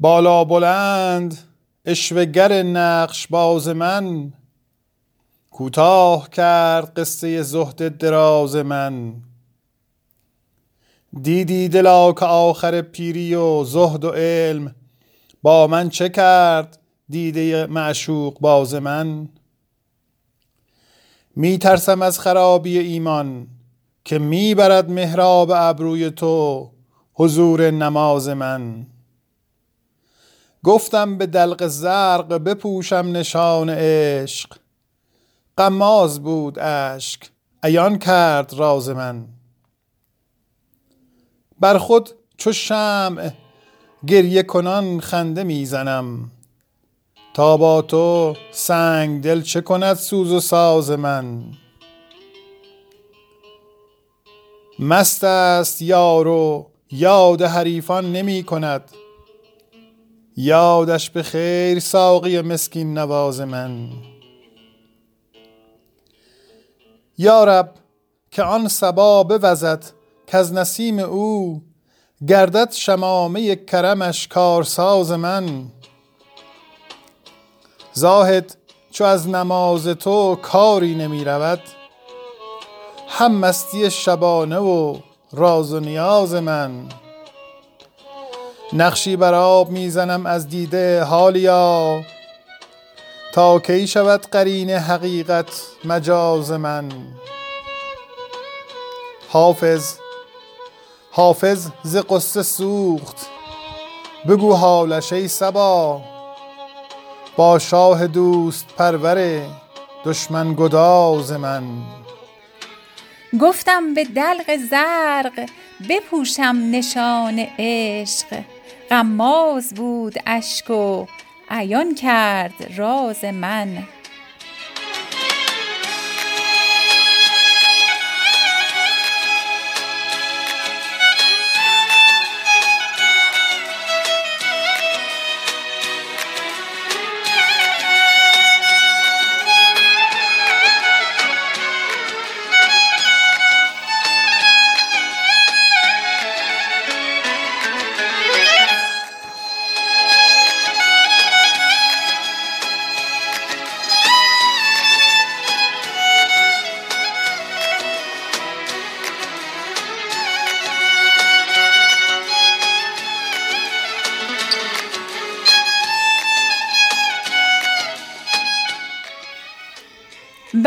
بالا بلند اشوگر نقش باز من. کوتاه کرد قصه زهد دراز من. دیدی دلا که آخر پیری و زهد و علم؟ با من چه کرد دیده معشوق باز من؟ می ترسم از خرابی ایمان که می برد محراب ابروی تو حضور نماز من. گفتم به دلق زرق بپوشم نشان عشق. قماز بود اشک عیان کرد راز من. بر خود چو شمع گریه کنان خنده می‌زنم تا با تو سنگ دل چه کند سوز و ساز من؟ مست است یار و یاد حریفان نمی کند. یادش به خیر ساقی مسکین نواز من. یارب که آن سبا بوزد که از نسیم او گردد شمامه کرمش کارساز من. زاهد چو از نماز تو کاری نمی رود هم مستی شبانه و راز و نیاز من. نقشی بر آب می‌زنم از دیده حالیا. تا کی شود قرین حقیقت مجاز من. حافظ حافظ ز قصه سوخت. بگو حالش ای صبا. با شاه دوست پرور دشمن گداز من. گفتم به دلق زرق بپوشم نشان عشق. غماز بود اشک و عیان کرد راز من.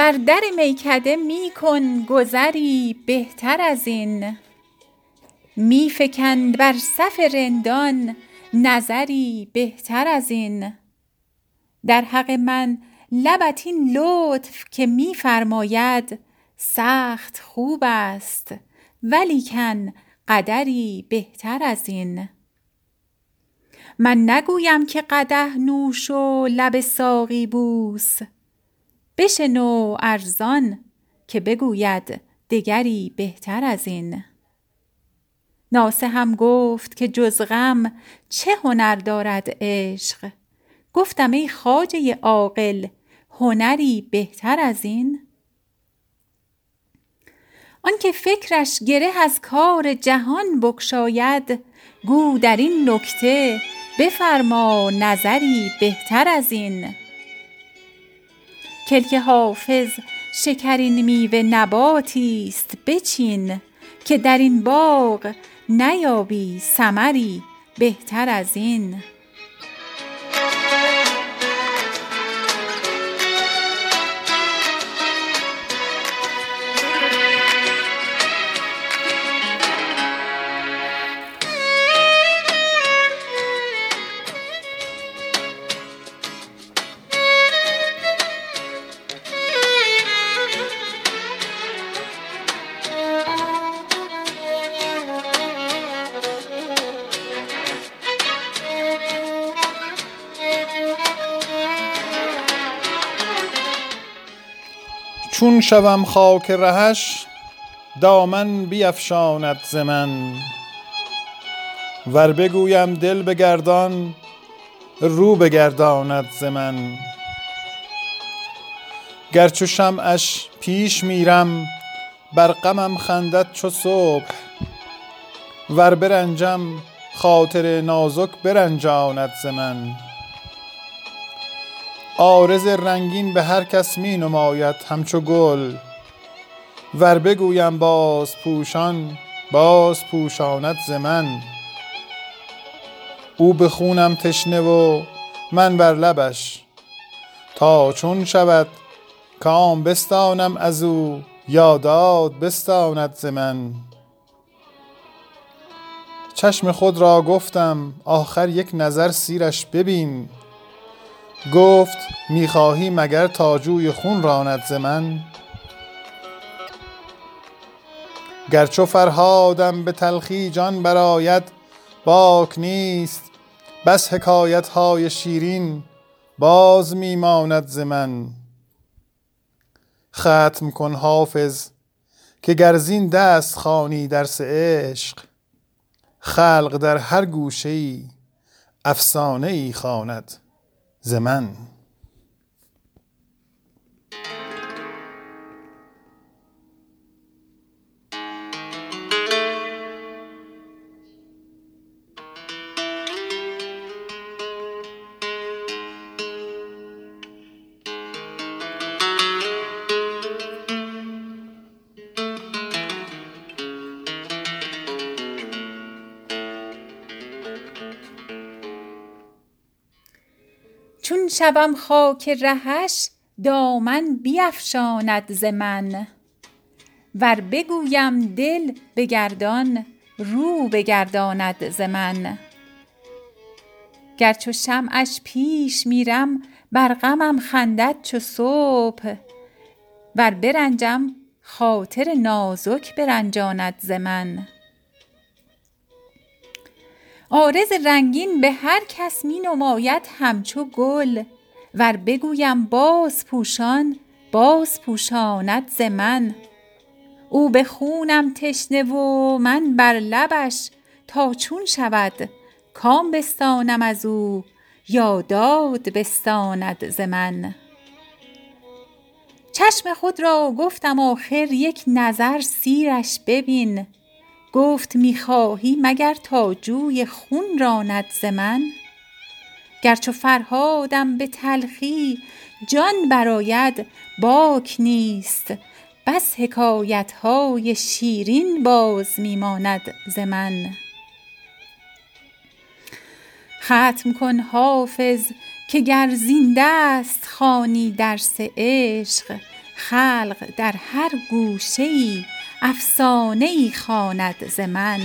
بر در میکده می کن گذری بهتر از این. می فکن بر صف رندان نظری بهتر از این. در حق من لبت این لطف که می فرماید سخت خوب است ولیکن قدری بهتر از این. من نگویم که قدح نوش و لب ساقی بوس بشنو ارزان که بگوید دگری بهتر از این. ناصح هم گفت که جز غم چه هنر دارد عشق؟ گفتم ای خواجه عاقل هنری بهتر از این؟ آنکه فکرش گره از کار جهان بگشاید گو در این نکته بفرما نظری بهتر از این. کلک حافظ شکرین میوه نباتی است بچین که در این باغ نیابی ثمری بهتر از این. چون شوم خاک رهش دامن بیفشاند ز من. ور بگویم دل بگردان رو بگرداند ز من. گر چو شمعش پیش میرم بر غمم خندد چو صبح. ور برنجم خاطر نازک برنجاند ز من. عارض رنگین به هر کس می نماید همچو گل. ور بگویم باز پوشان باز پوشاند ز من. او به خونم تشنه و من بر لبش. تا چون شود کام بستانم از او یا داد بستاند ز من. چشم خود را گفتم آخر یک نظر سیرش ببین. گفت می‌خواهی مگر تا جوی خون راند ز من؟ گر چو فرهادم به تلخی جان برآید باک نیست بس حکایت های شیرین باز می ماند ز من. ختم کن حافظ که گر زین دست خوانی درس عشق خلق در هر گوشه ای افسانه ای خواند. ز من. شوم خاک رهش دامن بیفشاند ز من. ور بگویم دل بگردان رو بگرداند ز من. گر چو شمعش پیش میرم بر غمم خندد چو صبح. ور برنجم خاطر نازک برنجاند ز من. عارض رنگین به هر کس می نماید همچو گل. ور بگویم باز پوشان باز پوشاند ز من. او به خونم تشنه و من بر لبش تا چون شود کام بستانم از او یا داد بستاند ز من. چشم خود را گفتم آخر یک نظر سیرش ببین. گفت می‌خواهی مگر تا جوی خون راند ز من؟ گر چو فرهادم به تلخی جان برآید باک نیست. بس حکایت های شیرین باز می ماند ز من. ختم کن حافظ که گر زین دست خوانی درس عشق خلق در هر گوشه ای افسانه ای خواند ز من.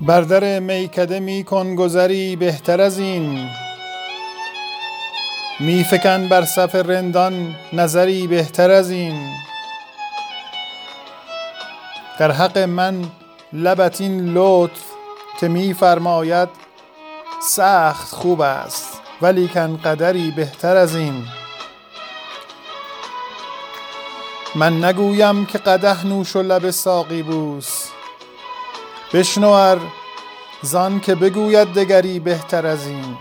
بر در میکده می کن گذری بهتر از این. می فکن بر صف رندان نظری بهتر از این. در حق من لبت این لطف که می فرماید سخت خوب است ولیکن قدری بهتر از این. من نگویم که قدح نوش و لب ساقی بوس. بشنو ار زان که بگوید دگری بهتر از این.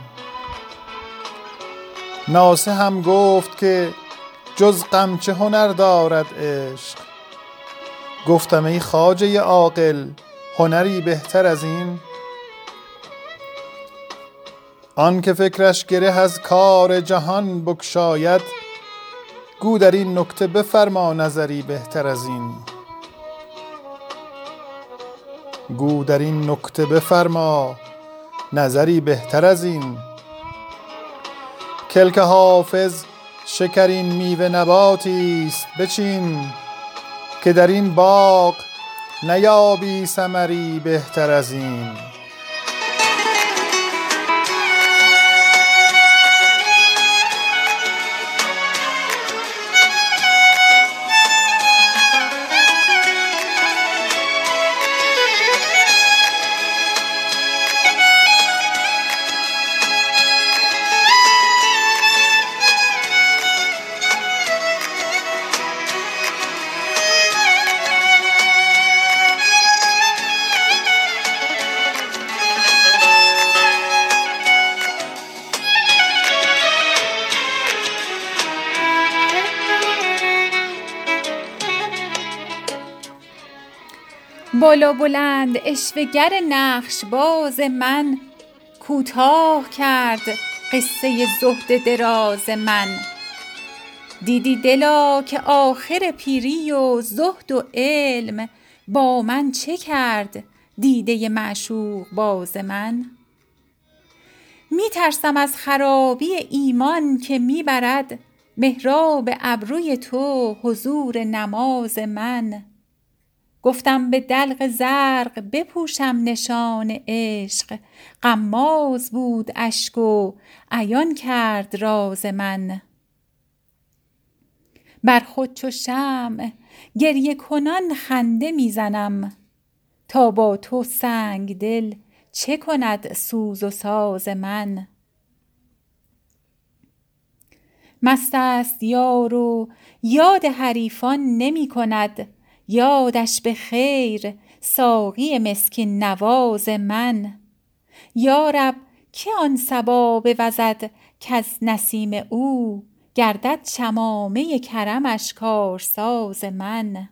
ناصح هم گفت که جز غم چه هنر دارد عشق. گفتم ای خواجه عاقل هنری بهتر از این؟ آن که فکرش گره از کار جهان بگشاید گو در این نکته بفرما نظری بهتر از این. گو در این نکته بفرما نظری بهتر از این. کلک حافظ شکرین میوه نباتی است بچین که در این باغ نیابی ثمری بهتر از این. بالا بلند اشوگر نقش باز من کوتاه کرد قصه زهد دراز من. دیدی دلا که آخر پیری و زهد و علم با من چه کرد دیده معشوق باز من؟ می ترسم از خرابی ایمان که می برد محراب ابروی تو حضور نماز من. گفتم به دلق زرق بپوشم نشان عشق. غماز بود اشک و عیان کرد راز من. بر خود چو شمع گریه کنان خنده می زنم. تا با تو سنگ دل چه کند سوز و ساز من؟ مست است یار و یاد حریفان نمی کند یادش به خیر ساقی مسکین نواز من. یا رب که آن صبا بوزد کز نسیم او گردد شمامه کرمش کارساز من.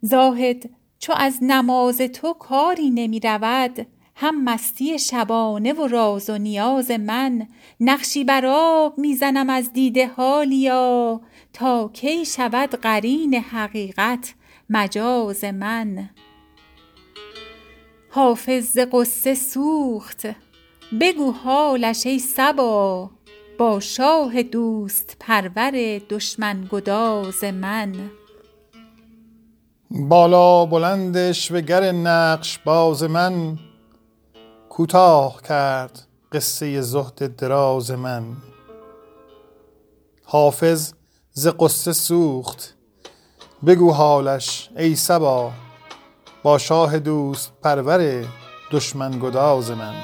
زاهد چو از نماز تو کاری نمی رود هم مستی شبانه و راز و نیاز من. نقشی بر آب می زنم از دیده حالیا تا کی شود قرین حقیقت مجاز من. حافظ ز غصه سوخت بگو حالش ای صبا با شاه دوست پرور دشمن گداز من. بالا بلند اشوگر نقش باز من کوتاه کرد قصه زهد دراز من. حافظ ز قصه سوخت. بگو حالش ای صبا با شاه دوست پرور دشمن گداز من.